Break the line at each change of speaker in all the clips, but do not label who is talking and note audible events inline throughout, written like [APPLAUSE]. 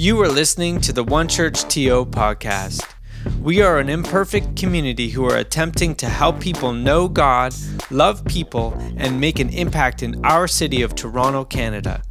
You are listening to the One Church TO podcast. We are an imperfect community who are attempting to help people know God, love people, and make an impact in our city of Toronto, Canada.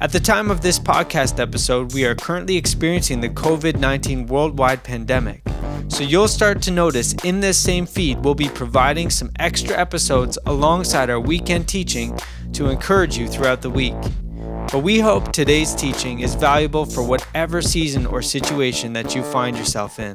At the time of this podcast episode, we are currently experiencing the COVID 19 worldwide pandemic. So you'll start to notice in this same feed, we'll be providing some extra episodes alongside our weekend teaching to encourage you throughout the week. But we hope today's teaching is valuable for whatever season or situation that you find yourself in.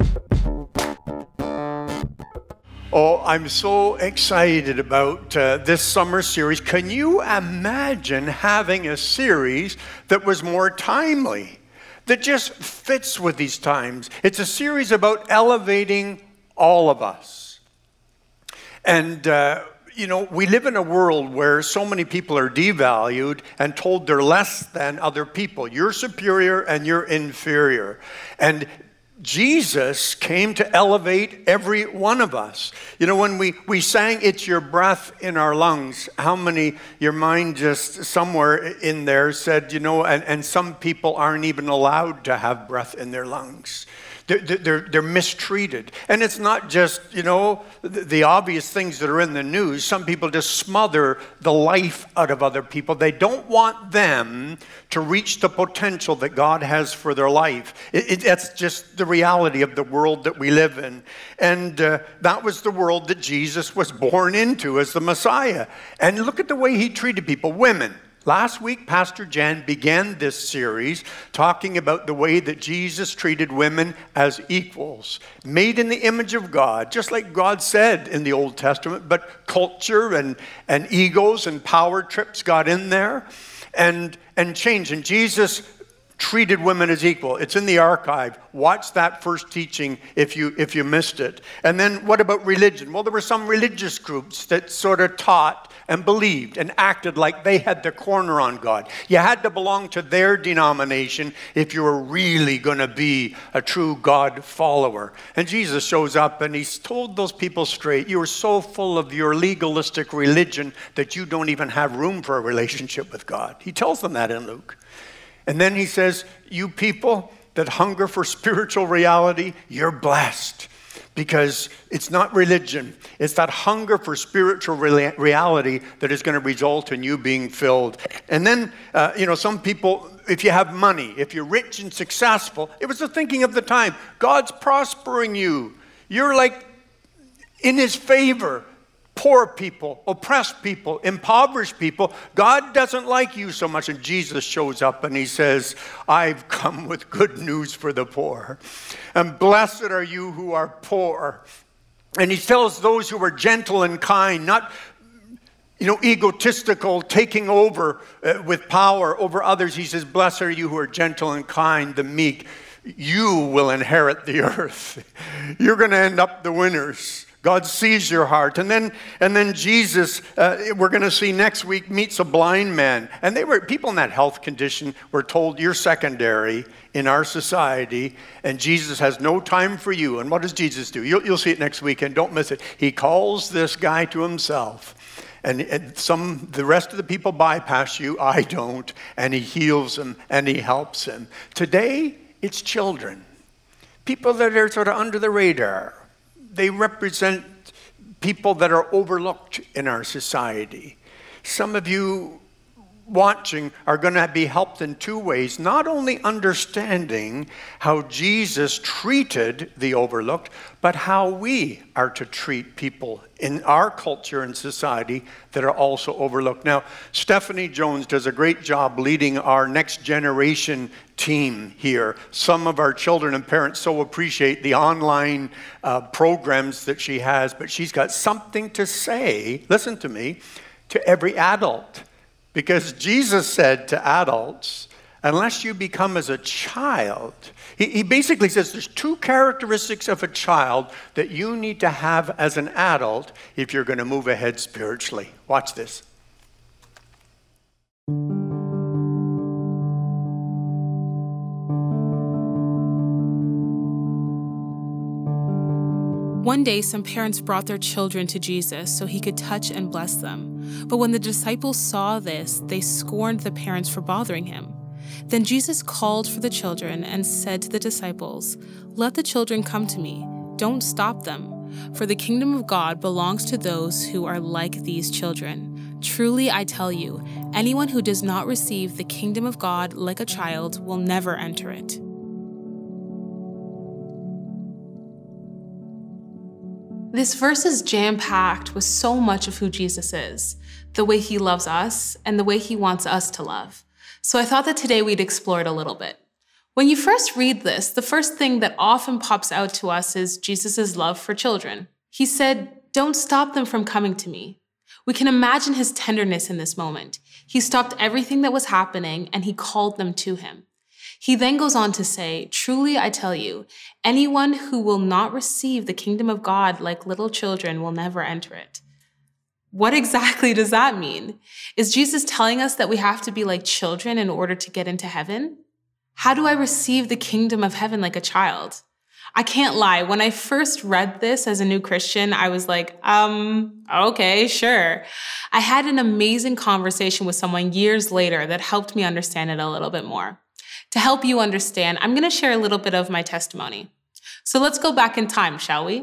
Oh, I'm so excited about uh, this summer series. Can you imagine having a series that was more timely? that just fits with these times. It's a series about elevating all of us. And, uh, you know, we live in a world where so many people are devalued and told they're less than other people. You're superior and you're inferior. And Jesus came to elevate every one of us. You know, when we, we sang It's Your Breath in Our Lungs, how many, your mind just somewhere in there said, you know, and, and some people aren't even allowed to have breath in their lungs. They're, they're, they're, mistreated. And it's not just, you know, the, obvious things that are in the news. Some people just smother the life out of other people. They don't want them to reach the potential that God has for their life. It, it, that's just the reality of the world that we live in. And uh, that was the world that Jesus was born into as the Messiah. And look at the way he treated people women. Last week, Pastor Jan began this series talking about the way that Jesus treated women as equals, made in the image of God, just like God said in the Old Testament, but culture and, and egos and power trips got in there and, and changed. And Jesus treated women as equal. It's in the archive. Watch that first teaching if you if you missed it. And then what about religion? Well, there were some religious groups that sort of taught and believed and acted like they had the corner on God. You had to belong to their denomination if you were really going to be a true God follower. And Jesus shows up and he's told those people straight, you are so full of your legalistic religion that you don't even have room for a relationship with God. He tells them that in Luke. And then he says, You people that hunger for spiritual reality, you're blessed because it's not religion. It's that hunger for spiritual reality that is going to result in you being filled. And then, uh, you know, some people, if you have money, if you're rich and successful, it was the thinking of the time God's prospering you. You're like in his favor poor people, oppressed people, impoverished people. God doesn't like you so much. And Jesus shows up and he says, I've come with good news for the poor. And blessed are you who are poor. And he tells those who are gentle and kind, not you know, egotistical, taking over uh, with power over others. He says, Blessed are you who are gentle and kind, the meek. You will inherit the [LAUGHS] earth. You're going to end up the winners. God sees your heart. And then, and then Jesus, uh, we're going to see next week, meets a blind man. And they were, people in that health condition were told, You're secondary in our society, and Jesus has no time for you. And what does Jesus do? You'll, you'll see it next week, and don't miss it. He calls this guy to himself. And, and some, the rest of the people bypass you. I don't. And he heals him and he helps him. Today, it's children, people that are sort of under the radar they represent people that are overlooked in our society. Some of you watching are going to be helped in two ways not only understanding how Jesus treated the overlooked, but how we are to treat people in our culture and society that are also overlooked. Now, Stephanie Jones does a great job leading our next generation team here. Some of our children and parents so appreciate the online uh, programs that she has, but she's got something to say, listen to me, to every adult because Jesus said to adults, unless you become as a child, he, he, basically says there's two characteristics of a child that you need to have as an adult if you're going to move ahead spiritually. Watch this.
One day, some parents brought their children to Jesus so he could touch and bless them. But when the disciples saw this, they scorned the parents for bothering him. Then Jesus called for the children and said to the disciples, Let the children come to me, don't stop them, for the kingdom of God belongs to those who are like these children. Truly, I tell you, anyone who does not receive the kingdom of God like a child will never enter it. This verse is jam packed with so much of who Jesus is the way he loves us and the way he wants us to love. So I thought that today we'd explore it a little bit. When you first read this, the first thing that often pops out to us is Jesus' love for children. He said, Don't stop them from coming to me. We can imagine his tenderness in this moment. He stopped everything that was happening and he called them to him. He then goes on to say, Truly I tell you, anyone who will not receive the kingdom of God like little children will never enter it. What exactly does that mean? Is Jesus telling us that we have to be like children in order to get into heaven? How do I receive the kingdom of heaven like a child? I can't lie. When I first read this as a new Christian, I was like, um, okay, sure. I had an amazing conversation with someone years later that helped me understand it a little bit more. To help you understand, I'm going to share a little bit of my testimony. So let's go back in time, shall we?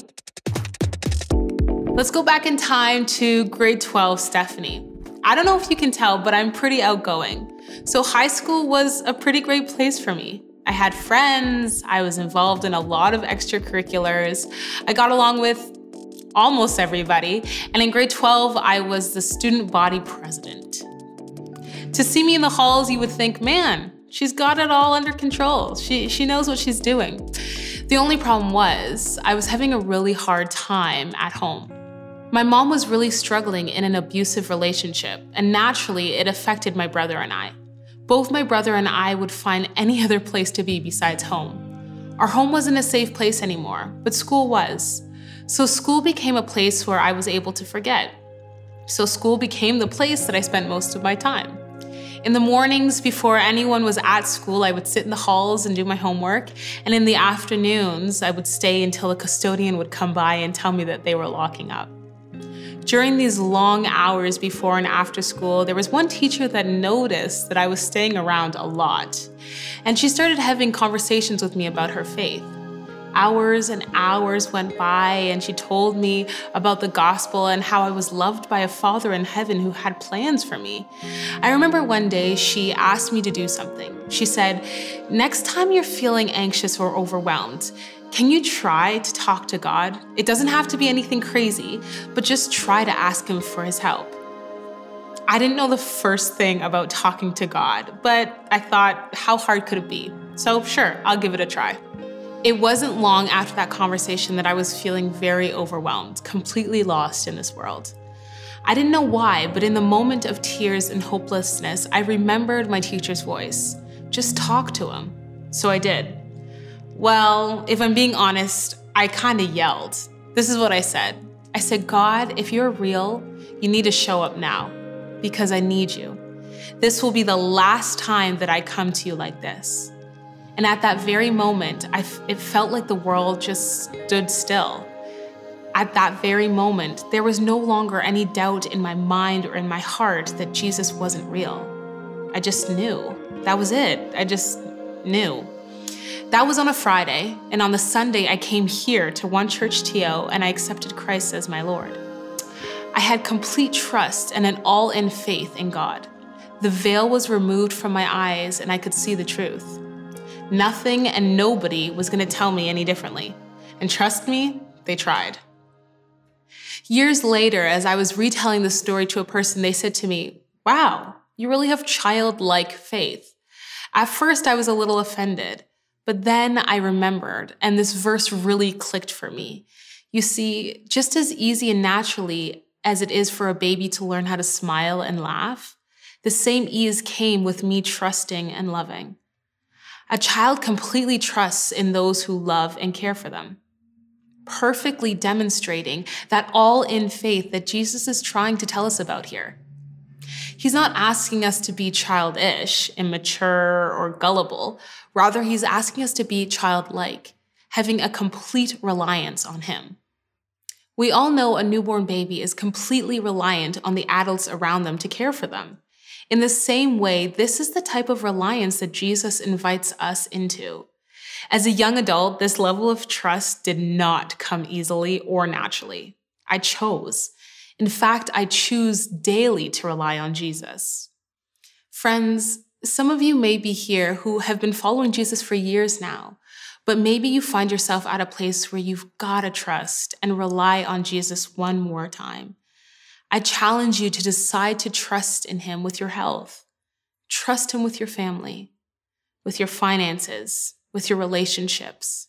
Let's go back in time to grade 12 Stephanie. I don't know if you can tell, but I'm pretty outgoing. So high school was a pretty great place for me. I had friends, I was involved in a lot of extracurriculars. I got along with almost everybody, and in grade 12, I was the student body president. To see me in the halls, you would think, man, she's got it all under control. She, she knows what she's doing. The only problem was, I was having a really hard time at home. My mom was really struggling in an abusive relationship, and naturally, it affected my brother and I. Both my brother and I would find any other place to be besides home. Our home wasn't a safe place anymore, but school was. So, school became a place where I was able to forget. So, school became the place that I spent most of my time. In the mornings, before anyone was at school, I would sit in the halls and do my homework. And in the afternoons, I would stay until a custodian would come by and tell me that they were locking up. During these long hours before and after school, there was one teacher that noticed that I was staying around a lot. And she started having conversations with me about her faith. Hours and hours went by, and she told me about the gospel and how I was loved by a Father in heaven who had plans for me. I remember one day she asked me to do something. She said, Next time you're feeling anxious or overwhelmed, can you try to talk to God? It doesn't have to be anything crazy, but just try to ask Him for His help. I didn't know the first thing about talking to God, but I thought, how hard could it be? So, sure, I'll give it a try. It wasn't long after that conversation that I was feeling very overwhelmed, completely lost in this world. I didn't know why, but in the moment of tears and hopelessness, I remembered my teacher's voice. Just talk to him. So I did. Well, if I'm being honest, I kind of yelled. This is what I said I said, God, if you're real, you need to show up now because I need you. This will be the last time that I come to you like this. And at that very moment, it felt like the world just stood still. At that very moment, there was no longer any doubt in my mind or in my heart that Jesus wasn't real. I just knew. That was it. I just knew. That was on a Friday, and on the Sunday, I came here to One Church TO and I accepted Christ as my Lord. I had complete trust and an all in faith in God. The veil was removed from my eyes, and I could see the truth. Nothing and nobody was going to tell me any differently. And trust me, they tried. Years later, as I was retelling the story to a person, they said to me, Wow, you really have childlike faith. At first, I was a little offended. But then I remembered, and this verse really clicked for me. You see, just as easy and naturally as it is for a baby to learn how to smile and laugh, the same ease came with me trusting and loving. A child completely trusts in those who love and care for them, perfectly demonstrating that all in faith that Jesus is trying to tell us about here. He's not asking us to be childish, immature, or gullible. Rather, he's asking us to be childlike, having a complete reliance on him. We all know a newborn baby is completely reliant on the adults around them to care for them. In the same way, this is the type of reliance that Jesus invites us into. As a young adult, this level of trust did not come easily or naturally. I chose. In fact, I choose daily to rely on Jesus. Friends, some of you may be here who have been following Jesus for years now, but maybe you find yourself at a place where you've got to trust and rely on Jesus one more time. I challenge you to decide to trust in Him with your health. Trust Him with your family, with your finances, with your relationships.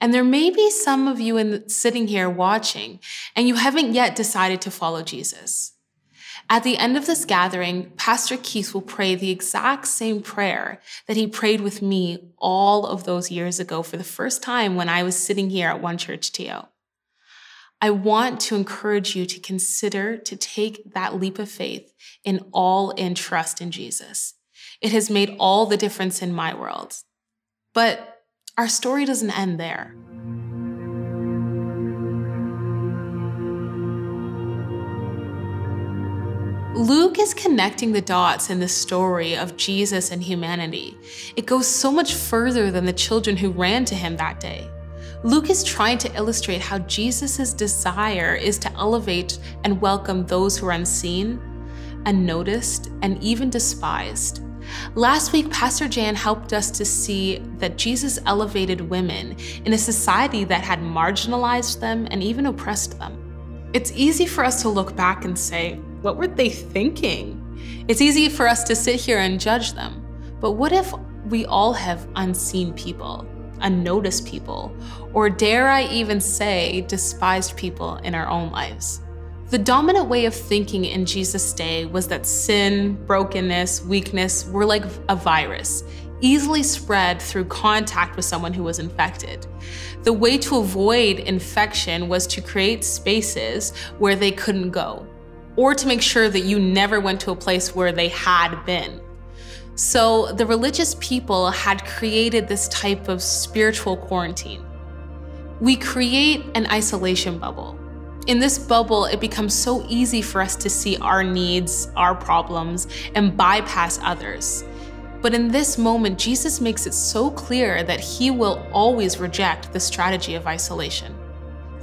And there may be some of you in, sitting here watching, and you haven't yet decided to follow Jesus. At the end of this gathering, Pastor Keith will pray the exact same prayer that he prayed with me all of those years ago for the first time when I was sitting here at One Church TO. I want to encourage you to consider to take that leap of faith in all in trust in Jesus. It has made all the difference in my world. But our story doesn't end there. Luke is connecting the dots in the story of Jesus and humanity. It goes so much further than the children who ran to him that day. Luke is trying to illustrate how Jesus' desire is to elevate and welcome those who are unseen, unnoticed, and even despised. Last week, Pastor Jan helped us to see that Jesus elevated women in a society that had marginalized them and even oppressed them. It's easy for us to look back and say, what were they thinking? It's easy for us to sit here and judge them. But what if we all have unseen people, unnoticed people, or dare I even say, despised people in our own lives? The dominant way of thinking in Jesus' day was that sin, brokenness, weakness were like a virus, easily spread through contact with someone who was infected. The way to avoid infection was to create spaces where they couldn't go or to make sure that you never went to a place where they had been. So the religious people had created this type of spiritual quarantine. We create an isolation bubble. In this bubble, it becomes so easy for us to see our needs, our problems, and bypass others. But in this moment, Jesus makes it so clear that he will always reject the strategy of isolation.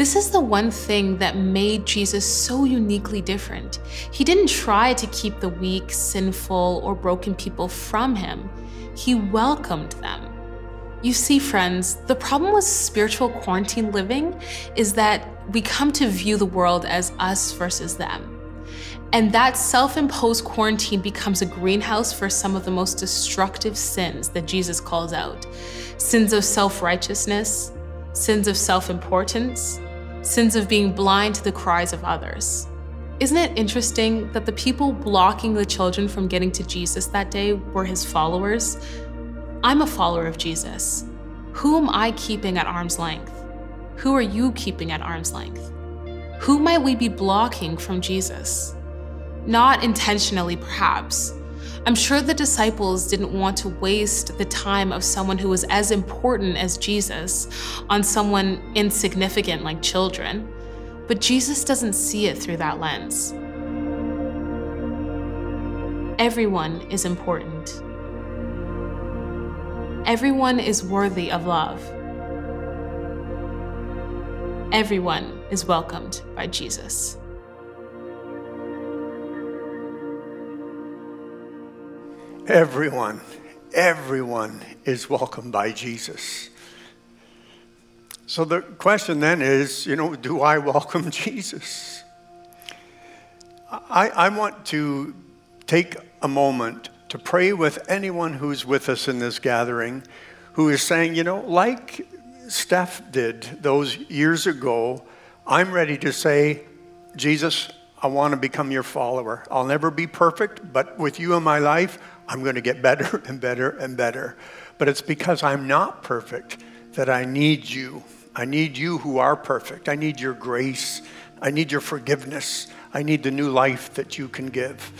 This is the one thing that made Jesus so uniquely different. He didn't try to keep the weak, sinful, or broken people from him, he welcomed them. You see, friends, the problem with spiritual quarantine living is that we come to view the world as us versus them. And that self imposed quarantine becomes a greenhouse for some of the most destructive sins that Jesus calls out sins of self righteousness, sins of self importance, sins of being blind to the cries of others. Isn't it interesting that the people blocking the children from getting to Jesus that day were his followers? I'm a follower of Jesus. Who am I keeping at arm's length? Who are you keeping at arm's length? Who might we be blocking from Jesus? Not intentionally, perhaps, I'm sure the disciples didn't want to waste the time of someone who was as important as Jesus on someone insignificant like children. But Jesus doesn't see it through that lens. Everyone is important. Everyone is worthy of love. Everyone is welcomed by Jesus.
Everyone, everyone is welcomed by Jesus. So the question then is, you know, do I welcome [LAUGHS] Jesus? I, I want to take a moment to pray with anyone who's with us in this gathering who is saying, you know, like Steph did those years ago, I'm ready to say, Jesus, I want to become your follower. I'll never be perfect, but with you in my life, I'm going to get better [LAUGHS] and better and better. But it's because I'm not perfect that I need you. I need you who are perfect. I need your grace. I need your forgiveness. I need the new life that you can give.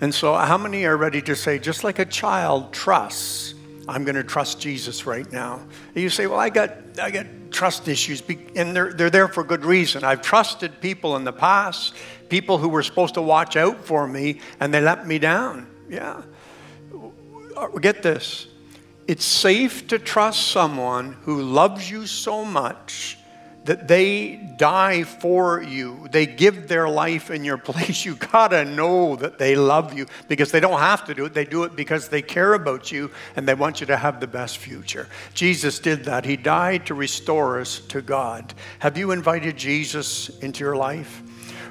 And so, how many are ready to say, just like a child trusts, I'm going to trust Jesus right now? And you say, well, I got, I got trust issues, and they're, they're there for good reason. I've trusted people in the past, people who were supposed to watch out for me, and they let me down. Yeah. Uh, get this it's safe to trust someone who loves you so much that they die for you. They give their life in your [LAUGHS] place. You gotta know that they love you because they don't have to do it. They do it because they care about you and they want you to have the best future. Jesus did that. He died to restore us to God. Have you invited Jesus into your life?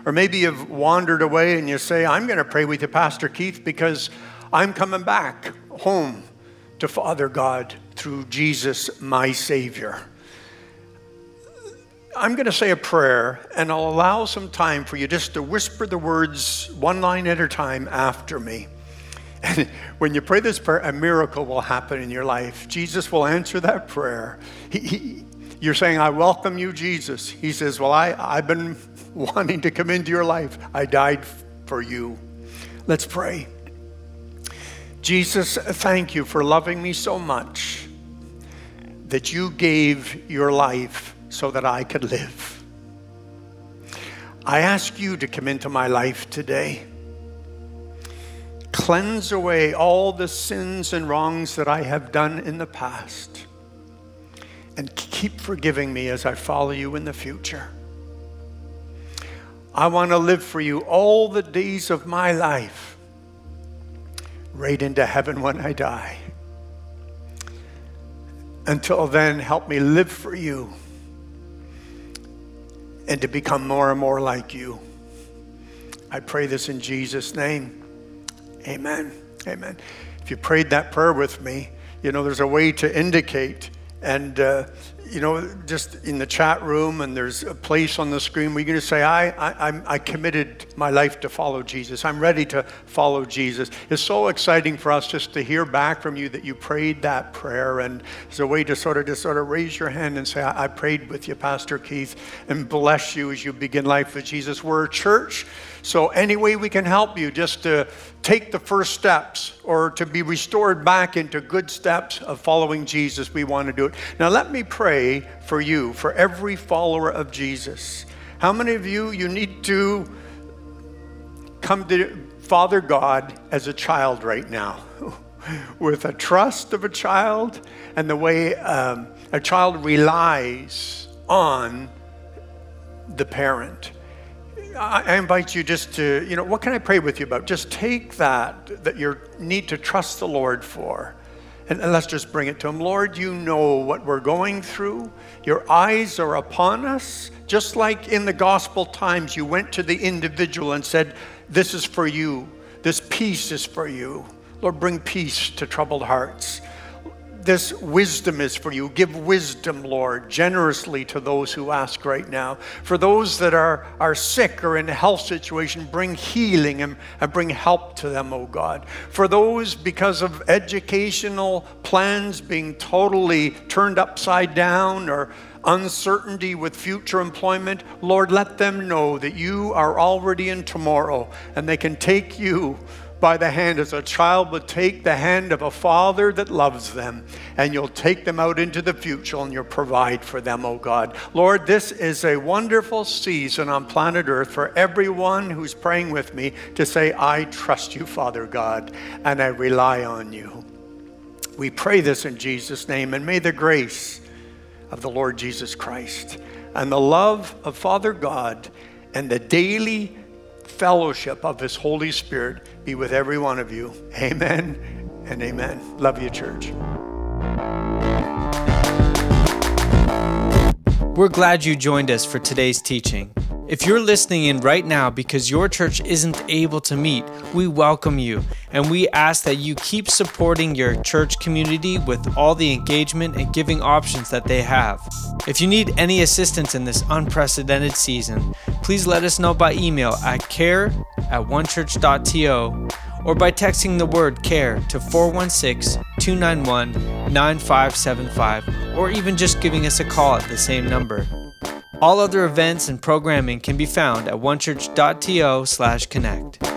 Or maybe you've wandered away and you say, I'm to pray with you, Pastor Keith, because I'm coming back home to Father God through Jesus, my Savior. I'm going to say a prayer, and I'll allow some time for you just to whisper the words one line at a time after me. And [LAUGHS] when you pray this prayer, a miracle will happen in your life. Jesus will answer that prayer. He, he, you're saying, I welcome you, Jesus. He says, Well, I, I've been [LAUGHS] wanting to come into your life. I died for you. Let's pray. Jesus, thank you for loving me so much that you gave your life so that I could live. I ask you to come into my life today. Cleanse away all the sins and wrongs that I have done in the past. And keep forgiving me as I follow you in the future. I want to live for you all the days of my life, right into heaven when I die. Until then, help me live for you and to become more and more like you. I pray this in Jesus' name. Amen. Amen. If you prayed that prayer with me, you know, there's a way to indicate and uh, you know, just in the chat room, and there's a place on the screen where you can just say, I, I, I committed my life to follow Jesus. I'm ready to follow Jesus. It's so exciting for us just to hear back from you that you prayed that prayer. And it's a way to sort of just sort of raise your hand and say, I, I prayed with you, Pastor Keith, and bless you as you begin life with Jesus. We're a church so, any way we can help you just to take the first steps or to be restored back into good steps of following Jesus, we want to do it. Now, let me pray for you, for every follower of Jesus. How many of you, you need to come to Father God as a child right now? [LAUGHS] with a trust of a child and the way um, a child relies on the parent. I invite you just to, you know, what can I pray with you about? Just take that that you need to trust the Lord for. And, and let's just bring it to Him. Lord, you know what we're going through. Your eyes are upon us. Just like in the gospel times, you went to the individual and said, This is for you. This peace is for you. Lord, bring peace to troubled hearts this wisdom is for you. Give wisdom, Lord, generously to those who ask right now. For those that are, are sick or in a health situation, bring healing and, and bring help to them, oh God. For those, because of educational plans being totally turned upside down or uncertainty with future employment, Lord, let them know that you are already in tomorrow and they can take you by the hand as a child would take the hand of a father that loves them, and you'll take them out into the future and you'll provide for them, oh God. Lord, this is a wonderful season on planet Earth for everyone who's praying with me to say, I trust you, Father God, and I rely on you. We pray this in Jesus' name, and may the grace of the Lord Jesus Christ and the love of Father God and the daily fellowship of His Holy Spirit be with every one of you. Amen and amen. Love you, church.
We're glad you joined us for today's teaching. If you're listening in right now because your church isn't able to meet, we welcome you and we ask that you keep supporting your church community with all the engagement and giving options that they have. If you need any assistance in this unprecedented season, please let us know by email at care at onechurch.to or by texting the word CARE to 416 291 9575 or even just giving us a call at the same number. All other events and programming can be found at onechurch.to/connect.